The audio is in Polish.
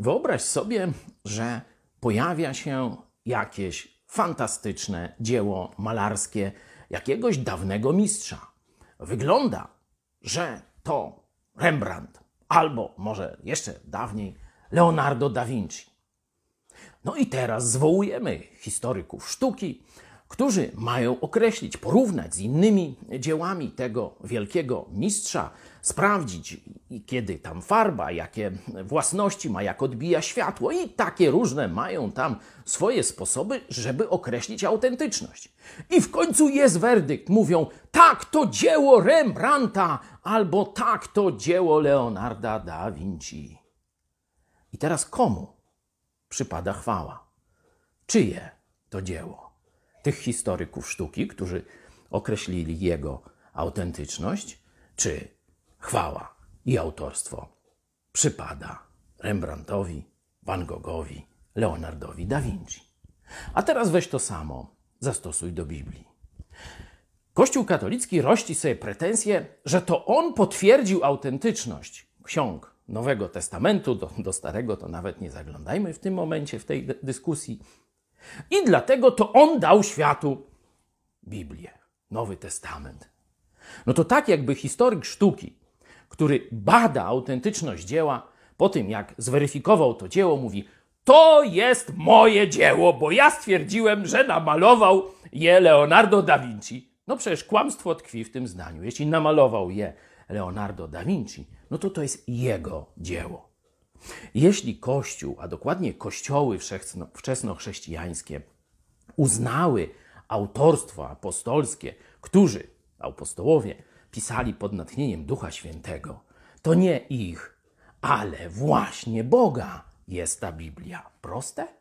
Wyobraź sobie, że pojawia się jakieś fantastyczne dzieło malarskie jakiegoś dawnego mistrza. Wygląda, że to Rembrandt, albo może jeszcze dawniej Leonardo da Vinci. No i teraz zwołujemy historyków sztuki, którzy mają określić, porównać z innymi dziełami tego wielkiego mistrza, sprawdzić, kiedy tam farba, jakie własności ma, jak odbija światło i takie różne mają tam swoje sposoby, żeby określić autentyczność. I w końcu jest werdykt. Mówią, tak, to dzieło Rembrandta, albo tak, to dzieło Leonarda da Vinci. I teraz komu przypada chwała? Czyje to dzieło? Tych historyków sztuki, którzy określili jego autentyczność, czy chwała i autorstwo przypada Rembrandtowi, Van Goghowi, Leonardowi da Vinci. A teraz weź to samo, zastosuj do Biblii. Kościół katolicki rości sobie pretensje, że to on potwierdził autentyczność ksiąg Nowego Testamentu, do, do Starego to nawet nie zaglądajmy w tym momencie, w tej dyskusji. I dlatego to on dał światu Biblię, Nowy Testament. No to tak jakby historyk sztuki, który bada autentyczność dzieła, po tym jak zweryfikował to dzieło, mówi: To jest moje dzieło, bo ja stwierdziłem, że namalował je Leonardo da Vinci. No przecież kłamstwo tkwi w tym zdaniu. Jeśli namalował je Leonardo da Vinci, no to to jest jego dzieło. Jeśli Kościół, a dokładnie kościoły wczesnochrześcijańskie, uznały autorstwo apostolskie, którzy, apostołowie, pisali pod natchnieniem Ducha Świętego, to nie ich, ale właśnie Boga jest ta Biblia. Proste?